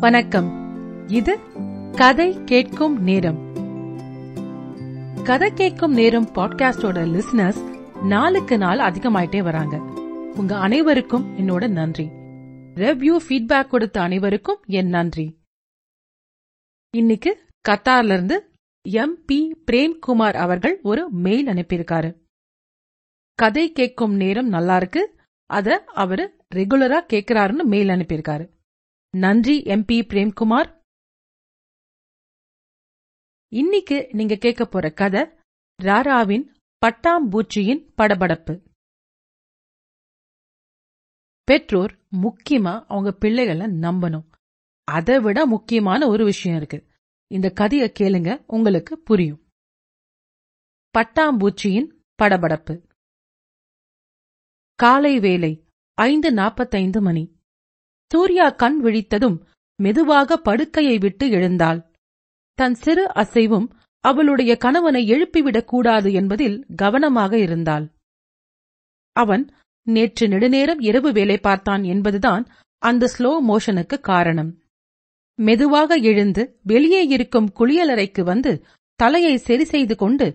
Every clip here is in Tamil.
வணக்கம். இது கதை கேட்கும் நேரம். கதை கேட்கும் நேரம் பாட்காஸ்டோட லிசனர்ஸ் நாளுக்கு நாள் அதிகமாயிட்டே வராங்க. உங்க அனைவருக்கும் என்னோட நன்றி. ரெவ்யூ ஃபீட்பேக் கொடுத்த அனைவருக்கும் என் நன்றி. இன்னைக்கு கத்தார்ல இருந்து எம் பி பிரேம்குமார் அவர்கள் ஒரு மெயில் அனுப்பியிருக்காரு. கதை கேட்கும் நேரம் நல்லா இருக்கு. அத அவரு ரெகுலரா கேக்குறாருன்னு மெயில் அனுப்பியிருக்காரு. நன்றி எம்பி பிரேம்குமார். இன்னைக்கு நீங்க கேட்க போற கதை ராராவின் பட்டாம்பூச்சியின் படபடப்பு. பெற்றோர் முக்கியமா அவங்க பிள்ளைகளை நம்பணும். அதை விட முக்கியமான ஒரு விஷயம் இருக்கு. இந்த கதையை கேளுங்க உங்களுக்கு புரியும். பட்டாம்பூச்சியின் படபடப்பு. காலை வேலை ஐந்து நாற்பத்தைந்து மணி. சூர்யா கண் விழித்ததும் மெதுவாக படுக்கையை விட்டு எழுந்தாள். தன் சிறு அசைவும் அவளுடைய கணவனை எழுப்பிவிடக் கூடாது என்பதில் கவனமாக இருந்தாள். அவன் நேற்று நெடுநேரம் இரவு வேலை பார்த்தான் என்பதுதான் அந்த ஸ்லோ மோஷனுக்கு காரணம். மெதுவாக எழுந்து வெளியே இருக்கும் குளியலறைக்கு வந்து தலையை சரி செய்து கொண்டு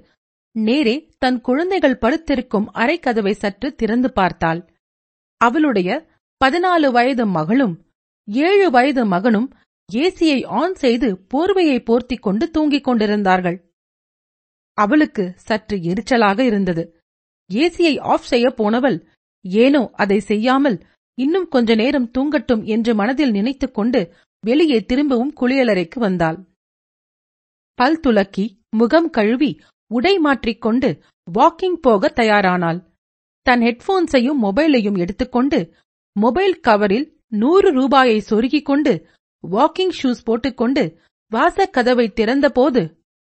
நேரே தன் குழந்தைகள் படுத்திருக்கும் அறைக்கதவை சற்று திறந்து பார்த்தாள். அவளுடைய பதினாலு வயது மகளும் ஏழு வயது மகனும் ஏசியை ஆன் செய்து போர்வையை போர்த்திக் கொண்டு தூங்கிக் கொண்டிருந்தார்கள். அவளுக்கு சற்று எரிச்சலாக இருந்தது. ஏசியை ஆஃப் செய்ய போனவள் ஏனோ அதை செய்யாமல் இன்னும் கொஞ்ச நேரம் தூங்கட்டும் என்று மனதில் நினைத்துக் கொண்டு வெளியே திரும்பவும் குளியலறைக்கு வந்தாள். பல் துலக்கி முகம் கழுவி உடை மாற்றிக்கொண்டு வாக்கிங் போக தயாரானாள். தன் ஹெட்போன்ஸையும் மொபைலையும் எடுத்துக்கொண்டு மொபைல் கவரில் நூறு ரூபாயை சொருகிக் கொண்டு வாக்கிங் ஷூஸ் போட்டுக்கொண்டு வாசக்கதவை திறந்தபோது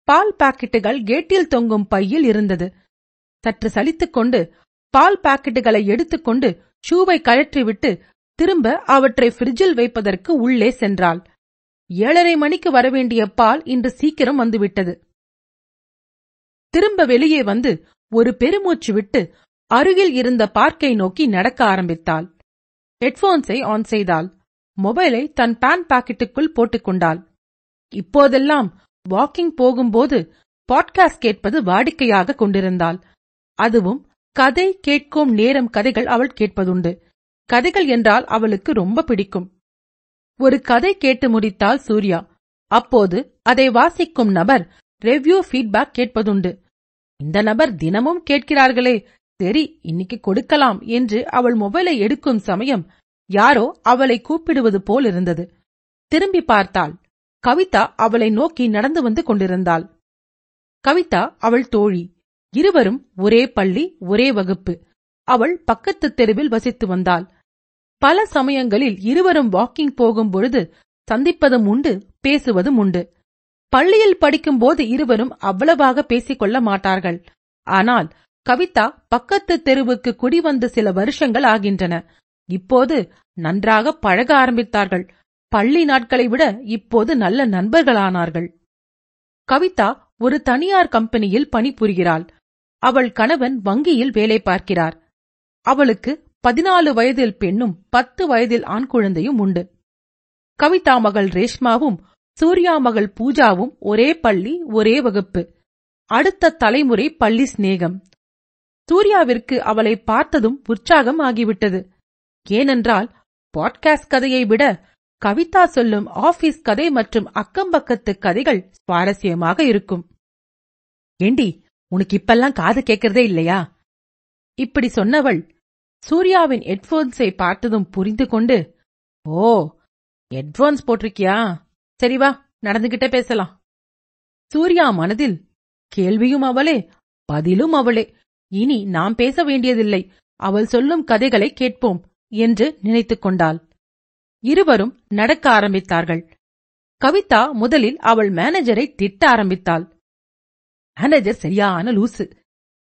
பால் பாக்கெட்டுகள் கேட்டில் தொங்கும் பையில் இருந்தது. சற்று சலித்துக்கொண்டு பால் பாக்கெட்டுகளை எடுத்துக்கொண்டு ஷூவை கழற்றிவிட்டு திரும்ப அவற்றை ஃப்ரிட்ஜில் வைப்பதற்கு உள்ளே சென்றாள். ஏழரை மணிக்கு வரவேண்டிய பால் இன்று சீக்கிரம் வந்துவிட்டது. திரும்ப வெளியே வந்து ஒரு பெருமூச்சு விட்டு அருகில் இருந்த பார்க்கை நோக்கி நடக்க ஆரம்பித்தாள். ஹெட்போன்ஸை ஆன் செய்தாள். மொபைலை தன் பேன் பாக்கெட்டுக்குள் போட்டுக்கொண்டாள். இப்போதெல்லாம் வாக்கிங் போகும்போது பாட்காஸ்ட் கேட்பது வாடிக்கையாக கொண்டிருந்தாள். அதுவும் கதை கேட்கும் நேரம் கதைகள் அவள் கேட்பதுண்டு. கதைகள் என்றால் அவளுக்கு ரொம்ப பிடிக்கும். ஒரு கதை கேட்டு முடித்தாள் சூர்யா. அப்போது அதை வாசிக்கும் நபர் ரெவ்யூ ஃபீட்பேக் கேட்பதுண்டு. இந்த நபர் தினமும் கேட்கிறார்களே சரி இன்னைக்கு கொடுக்கலாம் என்று அவள் மொபைலை எடுக்கும் சமயம் யாரோ அவளை கூப்பிடுவது போல் இருந்தது. திரும்பி பார்த்தாள். கவிதா அவளை நோக்கி நடந்து வந்து கொண்டிருந்தாள். கவிதா அவள் தோழி. இருவரும் ஒரே பள்ளி ஒரே வகுப்பு. அவள் பக்கத்து தெருவில் வசித்து வந்தாள். பல சமயங்களில் இருவரும் வாக்கிங் போகும்பொழுது சந்திப்பதும் உண்டு பேசுவதும் உண்டு. பள்ளியில் படிக்கும்போது இருவரும் அவ்வளவாக பேசிக்கொள்ள மாட்டார்கள். ஆனால் கவிதா பக்கத்து தெருவுக்கு குடிவந்து சில வருஷங்கள் ஆகின்றன. இப்போது நன்றாக பழக ஆரம்பித்தார்கள். பள்ளி நாட்களை விட இப்போது நல்ல நண்பர்களானார்கள். கவிதா ஒரு தனியார் கம்பெனியில் பணிபுரிகிறாள். அவள் கணவன் வங்கியில் வேலை பார்க்கிறார். அவளுக்கு பதினாலு வயதில் பெண்ணும் பத்து வயதில் ஆண் குழந்தையும் உண்டு. கவிதா மகள் ரேஷ்மாவும் சூர்யா மகள் பூஜாவும் ஒரே பள்ளி ஒரே வகுப்பு. அடுத்த தலைமுறை பள்ளி சிநேகம். சூர்யாவிற்கு அவளை பார்த்ததும் உற்சாகம் ஆகிவிட்டது. ஏனென்றால் பாட்காஸ்ட் கதையை விட கவிதா சொல்லும் ஆபீஸ் கதை மற்றும் அக்கம்பக்கத்து கதைகள் சுவாரஸ்யமாக இருக்கும். ஏண்டி உனக்கு இப்பெல்லாம் காது கேட்கறதே இல்லையா? இப்படி சொன்னவள் சூர்யாவின் ஹெட்போன்ஸை பார்த்ததும் புரிந்து கொண்டு ஓ ஹெட்போன்ஸ் போட்டிருக்கியா? சரி வா நடந்துகிட்டே பேசலாம். சூர்யா மனதில் கேள்வியும் அவளே பதிலும் அவளே இனி நாம் பேச வேண்டியதில்லை. அவள் சொல்லும் கதைகளை கேட்போம் என்று நினைத்துக் கொண்டாள். இருவரும் நடக்க ஆரம்பித்தார்கள். கவிதா முதலில் அவள் மேனேஜரை திட்ட ஆரம்பித்தாள். மேனேஜர் சரியான லூசு.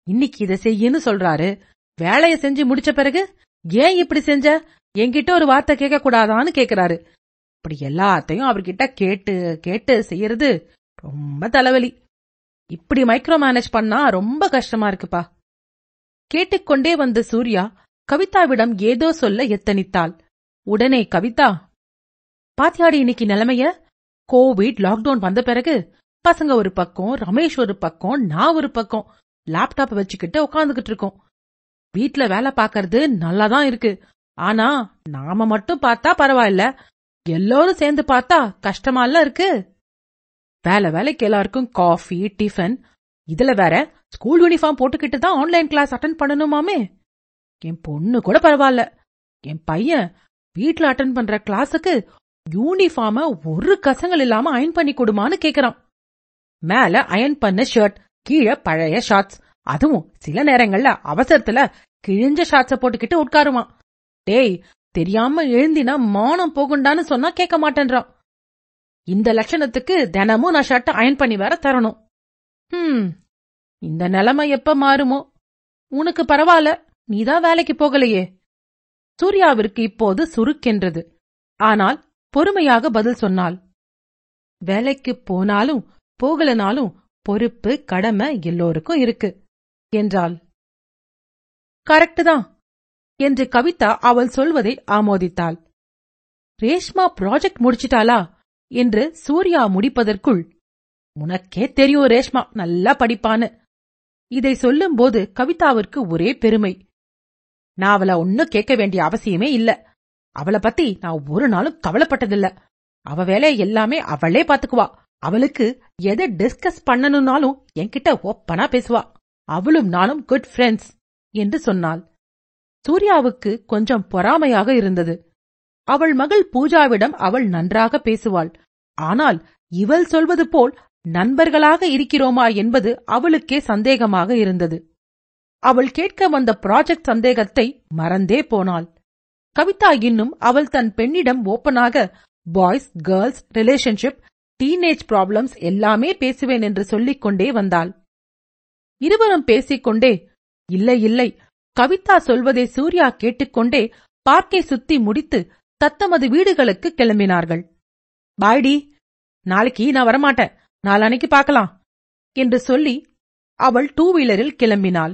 இன்னைக்கு இதை செய்யன்னு சொல்றாரு. வேலைய செஞ்சு முடிச்ச பிறகு ஏன் இப்படி செஞ்ச? என்கிட்ட ஒரு வார்த்தை கேட்க கூடாதான்னு கேக்குறாரு. இப்படி எல்லாத்தையும் அவர்கிட்ட கேட்டு கேட்டு செய்யறது ரொம்ப தலைவலி. இப்படி மைக்ரோ மேனேஜ் பண்ணா ரொம்ப கஷ்டமா இருக்குப்பா. கேட்டுக்கொண்டே வந்த சூர்யா கவிதாவிடம் ஏதோ சொல்ல எத்தனித்தாள். உடனே கவிதா பாத்தியாடி இன்னைக்கு நிலைமைய? கோவிட் லாக்டவுன் வந்த பிறகு பசங்க ஒரு பக்கம் ரமேஷ் ஒரு பக்கம் நான் ஒரு பக்கம் லேப்டாப் வச்சுக்கிட்டு உக்காந்துகிட்டு இருக்கோம். வீட்ல வேலை பாக்கறது நல்லாதான் இருக்கு. ஆனா நாம மட்டும் பார்த்தா பரவாயில்ல. எல்லாரும் சேர்ந்து பார்த்தா கஷ்டமால இருக்கு. வேலை வேலைக்கு எல்லாருக்கும் காஃபி டிஃபன் இதுல வேற ஸ்கூல் யூனிஃபார்ம் போட்டுக்கிட்டு தான் ஆன்லைன் கிளாஸ் அட்டன் பண்ணணுமாமே? என் பொண்ணு கூட பரவாயில்ல. என் பையன் வீட்ல அட்டன் பண்ற கிளாஸுக்கு யூனிஃபார்ம ஒரு கசங்கள் இல்லாம அயன் பண்ணி கொடுமான்னு கேக்குறான். மேல அயன் பண்ண ஷர்ட் கீழே பழைய ஷார்ட்ஸ் அதுவும் சில நேரங்கள்ல அவசரத்துல கிழிஞ்ச ஷார்ட்ஸ போட்டுக்கிட்டு உட்காருவான். டேய் தெரியாம எழுந்தினா மானம் போகுண்டான்னு சொன்னா கேட்க மாட்டேன்றான். இந்த லட்சணத்துக்கு தினமும் நான் ஷர்ட்டை அயன் பண்ணி வேற தரணும். ஹம் இந்த நிலைமை எப்ப மாறுமோ? உனக்கு பரவாயில்ல நீதான் வேலைக்கு போகலையே. சூர்யாவிற்கு இப்போது சுருக்கென்றது. ஆனால் பொறுமையாக பதில் சொன்னாள். வேலைக்கு போனாலும் போகலனாலும் பொறுப்பு கடமை எல்லோருக்கும் இருக்கு என்றாள். கரெக்டு தான் என்று கவிதா அவள் சொல்வதை ஆமோதித்தாள். ரேஷ்மா ப்ராஜெக்ட் முடிச்சிட்டாளா? என்று சூர்யா முடிப்பதற்குள் உனக்கே தெரியும் ரேஷ்மா நல்லா படிப்பான்னு. இதை சொல்லும்போது கவிதாவிற்கு ஒரே பெருமை. நான் அவளை ஒன்னும் கேட்க வேண்டிய அவசியமே இல்ல. அவளை பத்தி நான் ஒரு நாளும் கவலைப்பட்டதில்ல. அவ வேலைய எல்லாமே அவளே பாத்துக்குவா. அவளுக்கு எதை டிஸ்கஸ் பண்ணணும்னாலும் என்கிட்ட ஒப்பனா பேசுவா. அவளும் நானும் குட் ஃப்ரெண்ட்ஸ் என்று சொன்னாள். சூர்யாவுக்கு கொஞ்சம் பொறாமையாக இருந்தது. அவள் மகள் பூஜாவிடம் அவள் நன்றாக பேசுவாள். ஆனால் இவள் சொல்வது போல் நண்பர்களாக இருக்கிறோமா என்பது அவளுக்கே சந்தேகமாக இருந்தது. அவள் கேட்க வந்த ப்ராஜெக்ட் சந்தேகத்தை மறந்தே போனாள். கவிதா இன்னும் அவள் தன் பெண்ணிடம் ஓப்பனாக boys girls relationship teenage problems எல்லாமே பேசுவேன் என்று சொல்லிக் கொண்டே வந்தாள். இருவரும் பேசிக்கொண்டே இல்லை இல்லை கவிதா சொல்வதை சூர்யா கேட்டுக்கொண்டே பார்க்கை சுத்தி முடித்து தத்தமது வீடுகளுக்கு கிளம்பினார்கள். பாய்டி நாளைக்கு நான் வரமாட்டேன். நாளானைக்கு பார்க்கலாம் என்று சொல்லி அவள் டூ வீலரில் கிளம்பினாள்.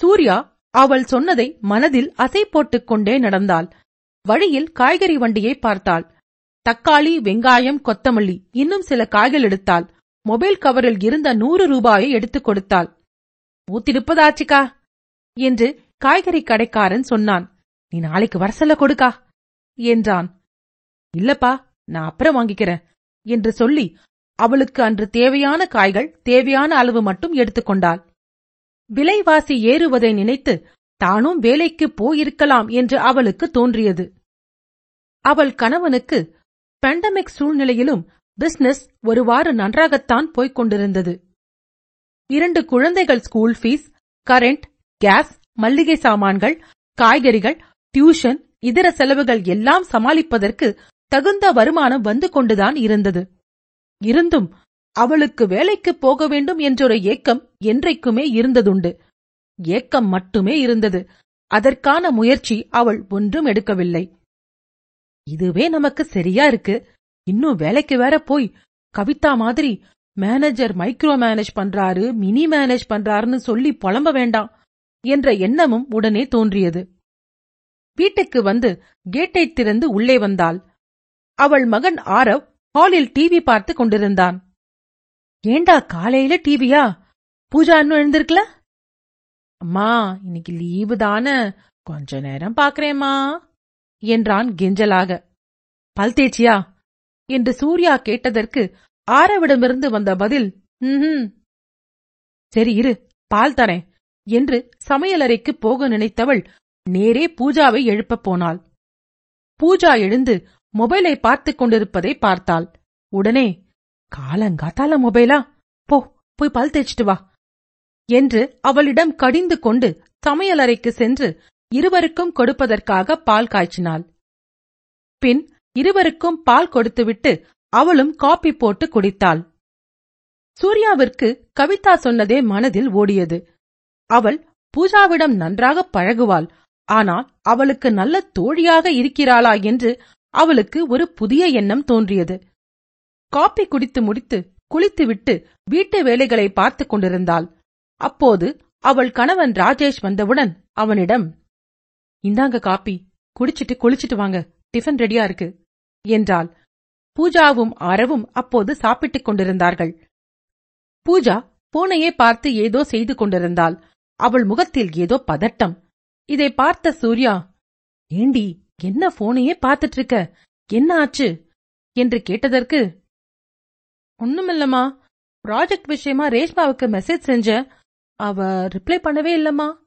சூர்யா அவள் சொன்னதை மனதில் அசை போட்டுக் கொண்டே நடந்தாள். வழியில் காய்கறி வண்டியை பார்த்தாள். தக்காளி வெங்காயம் கொத்தமல்லி இன்னும் சில காய்கள் எடுத்தாள். மொபைல் கவரில் இருந்த நூறு ரூபாயை எடுத்துக் கொடுத்தாள். ஊத்திருப்பதாச்சுக்கா என்று காய்கறி கடைக்காரன் சொன்னான். நீ நாளைக்கு வரசல்ல கொடுக்கா என்றான். இல்லப்பா நான் அப்புறம் வாங்கிக்கிறேன் என்று சொல்லி அவளுக்கு அன்று தேவையான காய்கள் தேவையான அளவு மட்டும் எடுத்துக்கொண்டாள் விலைவாசி ஏறுவதை நினைத்து தானும் வேலைக்கு போயிருக்கலாம் என்று அவளுக்கு தோன்றியது. அவள் கணவனுக்கு பெண்டமிக் சூழ்நிலையிலும் பிசினஸ் ஒருவாறு நன்றாகத்தான் போய்க் கொண்டிருந்தது. இரண்டு குழந்தைகள் ஸ்கூல் ஃபீஸ் கரண்ட் கேஸ் மல்லிகை சாமான்கள் காய்கறிகள் டியூஷன் இதர செலவுகள் எல்லாம் சமாளிப்பதற்கு தகுந்த வருமானம் வந்து கொண்டுதான் இருந்தது. இருந்தும் அவளுக்கு வேலைக்கு போக வேண்டும் என்றொரு ஏக்கம் என்றைக்குமே இருந்ததுண்டு. ஏக்கம் மட்டுமே இருந்தது. அதற்கான முயற்சி அவள் ஒன்றும் எடுக்கவில்லை. இதுவே நமக்கு சரியா இருக்கு. இன்னும் வேலைக்கு வேற போய் கவிதா மாதிரி மேனேஜர் மைக்ரோ மேனேஜ் பண்றாரு மினி மேனேஜ் பண்றாருன்னு சொல்லி புலம்ப வேண்டாம் என்ற எண்ணமும் உடனே தோன்றியது. வீட்டுக்கு வந்து கேட்டை திறந்து உள்ளே வந்தாள். அவள் மகன் ஆரவ் ஹாலில் டிவி பார்த்து கொண்டிருந்தான். ஏண்டா காலையில டிவியா பூஜா இன்னும் எழுந்திருக்கல? அம்மா இன்னைக்கு லீவு தானே. கொஞ்ச நேரம் பாக்குறேம்மா என்றான் கெஞ்சலாக. பல் தேச்சியா என்று சூர்யா கேட்டதற்கு ஆரவிடமிருந்து வந்த பதில் ம் சரி இரு பால் தரேன் என்று சமையலறைக்கு போக நினைத்தவள் நேரே பூஜாவை எழுப்பப் போனாள். பூஜா எழுந்து மொபைலை பார்த்துக் கொண்டிருப்பதை பார்த்தாள். உடனே காலங்காத்தால மொபைலா? போ போய் பல் தேய்ச்சிட்டு வா என்று அவளிடம் கடிந்து கொண்டு சமையலறைக்கு சென்று இருவருக்கும் கொடுப்பதற்காக பால் காய்ச்சினாள். பின் இருவருக்கும் பால் கொடுத்துவிட்டு அவளும் காப்பி போட்டு குடித்தாள். சூர்யாவிற்கு கவிதா சொன்னதே மனதில் ஓடியது. அவள் பூஜாவிடம் நன்றாக பழகுவாள். ஆனால் அவளுக்கு நல்ல தோழியாக இருக்கிறாளா என்று அவளுக்கு ஒரு புதிய எண்ணம் தோன்றியது. காப்பி குடித்து முடித்து குளித்துவிட்டு வீட்டு வேலைகளை பார்த்துக் கொண்டிருந்தாள். அப்போது அவள் கணவன் ராஜேஷ் வந்தவுடன் அவனிடம் இந்தாங்க காப்பி குடிச்சிட்டு குளிச்சிட்டு வாங்க டிஃபன் ரெடியா இருக்கு என்றாள். பூஜாவும் ஆரவும் அப்போது சாப்பிட்டுக் கொண்டிருந்தார்கள். பூஜா பூனையே பார்த்து ஏதோ செய்து கொண்டிருந்தாள். அவள் முகத்தில் ஏதோ பதட்டம். இதை பார்த்த சூர்யா ஏண்டி என்ன போனையே பார்த்துட்டு இருக்க என்ன ஆச்சு? என்று கேட்டதற்கு ஒண்ணுமில்லம்மா. ப்ராஜெக்ட் விஷயமா ரேஷ்மாவுக்கு மெசேஜ் செஞ்ச. அவ ரிப்ளை பண்ணவே இல்லம்மா.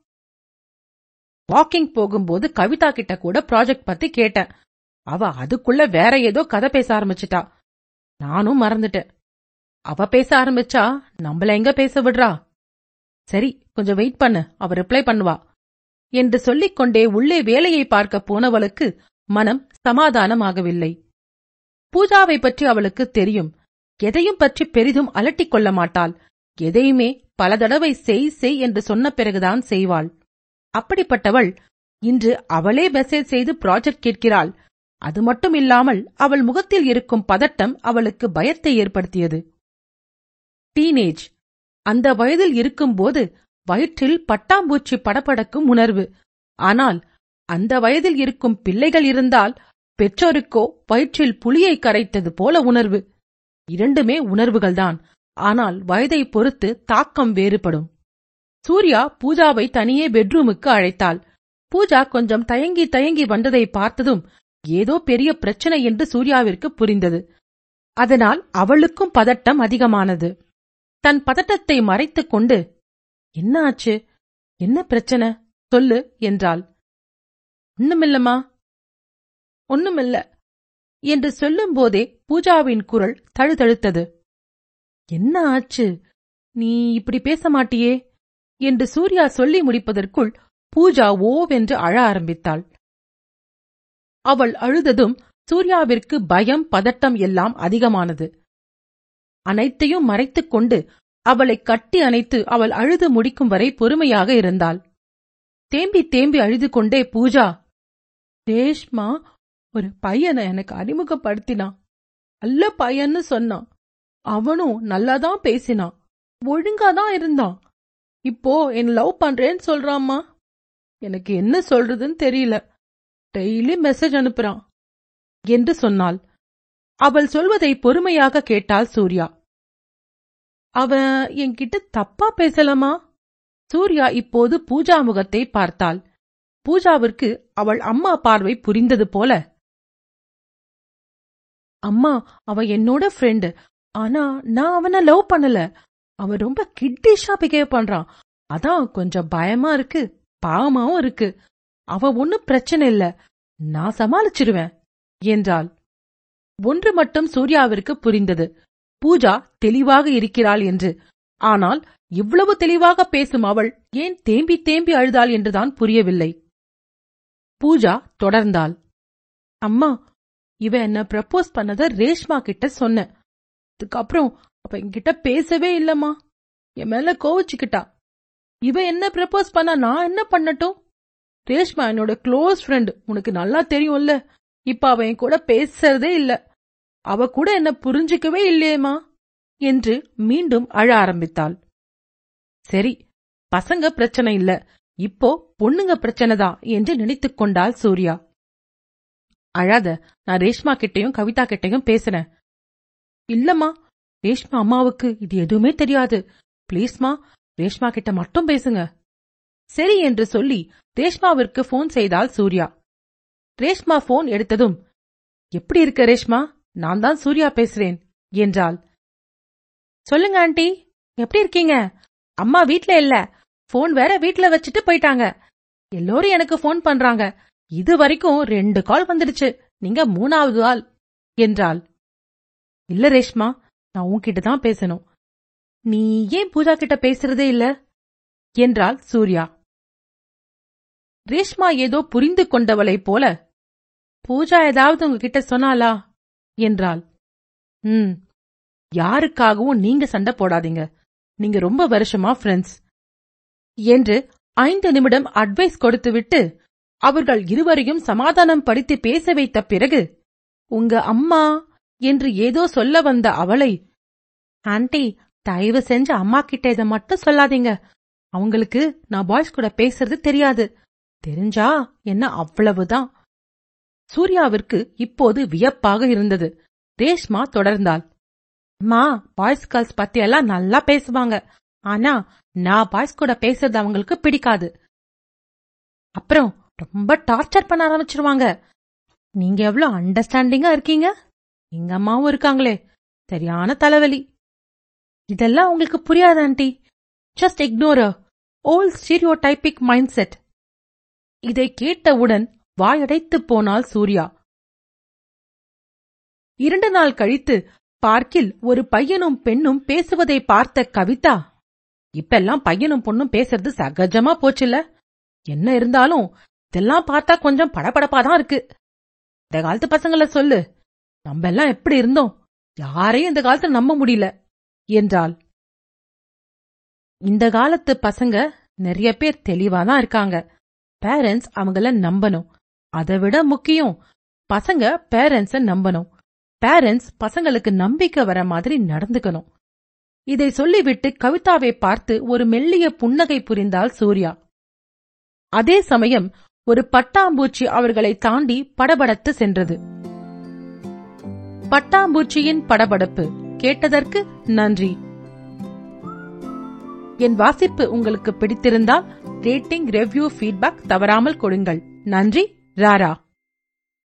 வாக்கிங் போகும்போது கவிதா கிட்ட கூட ப்ராஜெக்ட் பத்தி கேட்டேன். அவ அதுக்குள்ள வேற ஏதோ கதை பேச ஆரம்பிச்சிட்டா. நானும் மறந்துட்டேன். அவ பேச ஆரம்பிச்சா நம்மள எங்க பேச விடுறா? சரி கொஞ்சம் வெயிட் பண்ணு. அவ ரிப்ளை பண்ணுவா. என்று சொல்லிக் கொண்டே உள்ளே வேலையை பார்க்க போனவளுக்கு மனம் சமாதானமாகவில்லை. பூஜாவை பற்றி அவளுக்கு தெரியும். எதையும் பற்றி பெரிதும் அலட்டிக் கொள்ள மாட்டாள். எதையுமே பல தடவை செய் செய் என்று சொன்ன பிறகுதான் செய்வாள். அப்படிப்பட்டவள் இன்று அவளே மெசேஜ் செய்து ப்ராஜெக்ட் கேட்கிறாள். அது மட்டும் இல்லாமல் அவள் முகத்தில் இருக்கும் பதட்டம் அவளுக்கு பயத்தை ஏற்படுத்தியது. டீனேஜ். அந்த வயதில் இருக்கும்போது வயிற்றில் பட்டாம்பூச்சி படபடக்கும் உணர்வு. ஆனால் அந்த வயதில் இருக்கும் பிள்ளைகள் இருந்தால் பெற்றோருக்கோ வயிற்றில் புளியை கரைத்தது போல உணர்வு. இரண்டுமே உணர்வுகள்தான். ஆனால் வயதை பொறுத்து தாக்கம் வேறுபடும். சூர்யா பூஜாவை தனியே பெட்ரூமுக்கு அழைத்தாள். பூஜா கொஞ்சம் தயங்கி தயங்கி வந்ததை பார்த்ததும் ஏதோ பெரிய பிரச்சனை என்று சூர்யாவிற்கு புரிந்தது. அதனால் அவளுக்கும் பதட்டம் அதிகமானது. தன் பதட்டத்தை மறைத்துக் கொண்டு என்ன ஆச்சு? என்ன பிரச்சனை? சொல்லு என்றாள். ஒண்ணுமில்லம்மா. ஒண்ணுமில்ல. என்று சொல்லும்போதே பூஜாவின் குரல் தழுதழுத்தது. என்ன ஆச்சு? நீ இப்படி பேச மாட்டியே? என்று சூர்யா சொல்லி முடிப்பதற்குள் பூஜா ஓவென்று அழ ஆரம்பித்தாள். அவள் அழுததும் சூர்யாவிற்கு பயம் பதட்டம் எல்லாம் அதிகமானது. அனைத்தையும் மறைத்துக் கொண்டு அவளை கட்டி அணைத்து அவள் அழுது முடிக்கும் வரை பொறுமையாக இருந்தாள். தேம்பி தேம்பி அழுது கொண்டே பூஜா ரேஷ்மா ஒரு பையனை எனக்கு அறிமுகப்படுத்தினான் நல்ல பையன்னு சொன்னான் அவனும் நல்லாதான் பேசினான் ஒழுங்காதான் இருந்தான். இப்போ என் லவ் பண்றேன்னு சொல்றாம்மா. எனக்கு என்ன சொல்றதுன்னு தெரியல. டெய்லி மெசேஜ் அனுப்புறான். என்று சொன்னாள். அவள் சொல்வதை பொறுமையாக கேட்டாள் சூர்யா. அவன் என்கிட்ட தப்பா பேசலாமா? சூர்யா இப்போது பூஜா முகத்தை பார்த்தாள். பூஜாவிற்கு அவள் அம்மா பார்வை புரிந்தது போல. அம்மா அவ என்னோட ஃப்ரெண்டு ஆனா நான் அவனை லவ் பண்ணல. அவன் ரொம்ப கிட்டிஷா பிஹேவ் பண்றான். அதான் கொஞ்சம் பயமா இருக்கு பாவமாவும் இருக்கு. அவ ஒன்னும் பிரச்சனை இல்ல. நான் சமாளிச்சிருவேன் என்றாள். ஒன்று மட்டும் சூர்யாவிற்கு புரிந்தது. பூஜா தெளிவாக இருக்கிறாள் என்று. ஆனால் இவ்வளவு தெளிவாக பேசும் அவள் ஏன் தேம்பி தேம்பி அழுதாள் என்றுதான் புரியவில்லை. பூஜா தொடர்ந்தாள். அம்மா இவ என்ன ப்ரப்போஸ் பண்ணத ரேஷ்மா கிட்ட சொன்ன. அதுக்கப்புறம் அவ என்கிட்ட பேசவே இல்லம்மா. என் மேல கோவிச்சுக்கிட்டா. இவ என்ன ப்ரப்போஸ் பண்ணா நான் என்ன பண்ணட்டும்? ரேஷ்மா என்னோட க்ளோஸ் ஃப்ரெண்ட் உனக்கு நல்லா தெரியும்ல. இப்ப அவ என் கூட பேசுறதே இல்ல. அவ கூட என்ன புரிஞ்சுக்கவே இல்லையேமா என்று மீண்டும் அழ ஆரம்பித்தாள். சரி பசங்க பிரச்சனை இல்ல. இப்போ பொண்ணுங்க பிரச்சனைதான் என்று நினைத்துக் கொண்டாள் சூர்யா. அழாத நான் ரேஷ்மா கிட்டையும் கவிதா கிட்டையும் பேசுறேன். இல்லம்மா ரேஷ்மா அம்மாவுக்கு இது எதுவுமே தெரியாது. ப்ளீஸ்மா ரேஷ்மா கிட்ட மட்டும் பேசுங்க. சரி என்று சொல்லி ரேஷ்மாவிற்கு போன் செய்தாள் சூர்யா. ரேஷ்மா போன் எடுத்ததும் எப்படி இருக்க ரேஷ்மா? நான் தான் சூர்யா பேசுறேன் என்றாள். சொல்லுங்க ஆண்டி. எப்படி இருக்கீங்க? அம்மா வீட்ல இல்ல. போன் வேற வீட்ல வச்சுட்டு போயிட்டாங்க. எல்லோரும் எனக்கு போன் பண்றாங்க. இது வரைக்கும் ரெண்டு கால் வந்துடுச்சு. நீங்க மூணாவது ஆள் என்றாள். இல்ல ரேஷ்மா நான் உன்கிட்ட தான் பேசணும். நீ ஏன் பூஜா கிட்ட பேசுறதே இல்ல? என்றாள் சூர்யா. ரேஷ்மா ஏதோ புரிந்து கொண்டவளைப் போல பூஜா ஏதாவது உங்ககிட்ட சொன்னாலா என்றாள். ம் யாருக்காகவும் நீங்க சண்டை போடாதீங்க. நீங்க ரொம்ப வருஷமா ஃப்ரெண்ட்ஸ் என்று ஐந்து நிமிடம் அட்வைஸ் கொடுத்துவிட்டு அவர்கள் இருவரையும் சமாதானம் படுத்தி பேச வைத்த பிறகு உங்க அம்மா என்று ஏதோ சொல்ல வந்த அவளை ஆண்டி தயவு செஞ்சு அம்மா கிட்ட இதை மட்டும் சொல்லாதீங்க. அவங்களுக்கு நான் பாய்ஸ் கூட பேசுறது தெரியாது. தெரிஞ்சா என்ன அவ்வளவுதான். சூர்யாவிற்கு இப்போது வியப்பாக இருந்தது. ரேஷ்மா தொடர்ந்தாள். மா பாய்ஸ் கேர்ள்ஸ் பத்தியெல்லாம் நல்லா பேசுவாங்க. ஆனா நான் பாய்ஸ் கூட பேசுறது அவங்களுக்கு பிடிக்காது. அப்புறம் ரொம்ப டார்ச்சர் பண்ண ஆரம்பிச்சிருவாங்க. நீங்க எவ்வளவு அண்டர்ஸ்டாண்டிங்கா இருக்கீங்க? எங்க அம்மாவும் இருக்காங்களே. சரியான தலைவலி. இதெல்லாம் உங்களுக்கு புரியாது aunty. Just ignore old stereotypic mindset இதை கேட்டவுடன் வாயடைத்துப் போனாள் சூர்யா. இரண்டு நாள் கழித்து பார்க்கில் ஒரு பையனும் பெண்ணும் பேசுவதை பார்த்த கவிதா இப்பெல்லாம் பையனும் பொண்ணும் பேசுறது சகஜமா போச்சுல்ல? என்ன இருந்தாலும் இதெல்லாம் பார்த்தா கொஞ்சம் படபடப்பாதான் இருக்கு. இந்த காலத்து பசங்கள சொல்லு நம்ம எல்லாம் எப்படி இருந்தோம்? யாரையும் இந்த காலத்துல நம்ப முடியல என்றாள். இந்த காலத்து பசங்க நிறைய பேர் தெளிவாதான் இருக்காங்க. பேரண்ட்ஸ் அவங்கள நம்பணும். அதை விட முக்கியம் பசங்க பேரண்ட்ஸ நம்பணும். பேரண்ட்ஸ் பசங்களுக்கு நம்பிக்கை வர மாதிரி நடந்துக்கணும். இதை சொல்லிவிட்டு கவிதாவை பார்த்து ஒரு மெல்லிய புன்னகை புரிந்தாள் சூர்யா. அதே சமயம் ஒரு பட்டாம்பூச்சி அவர்களை தாண்டி படபடத்து சென்றது. பட்டாம்பூச்சியின் படபடப்பு கேட்டதற்கு நன்றி. என் வாசிப்பு உங்களுக்கு பிடித்திருந்தால் ரேட்டிங் ரெவ்யூ ஃபீட்பேக் தவறாமல் கொடுங்கள். நன்றி. rara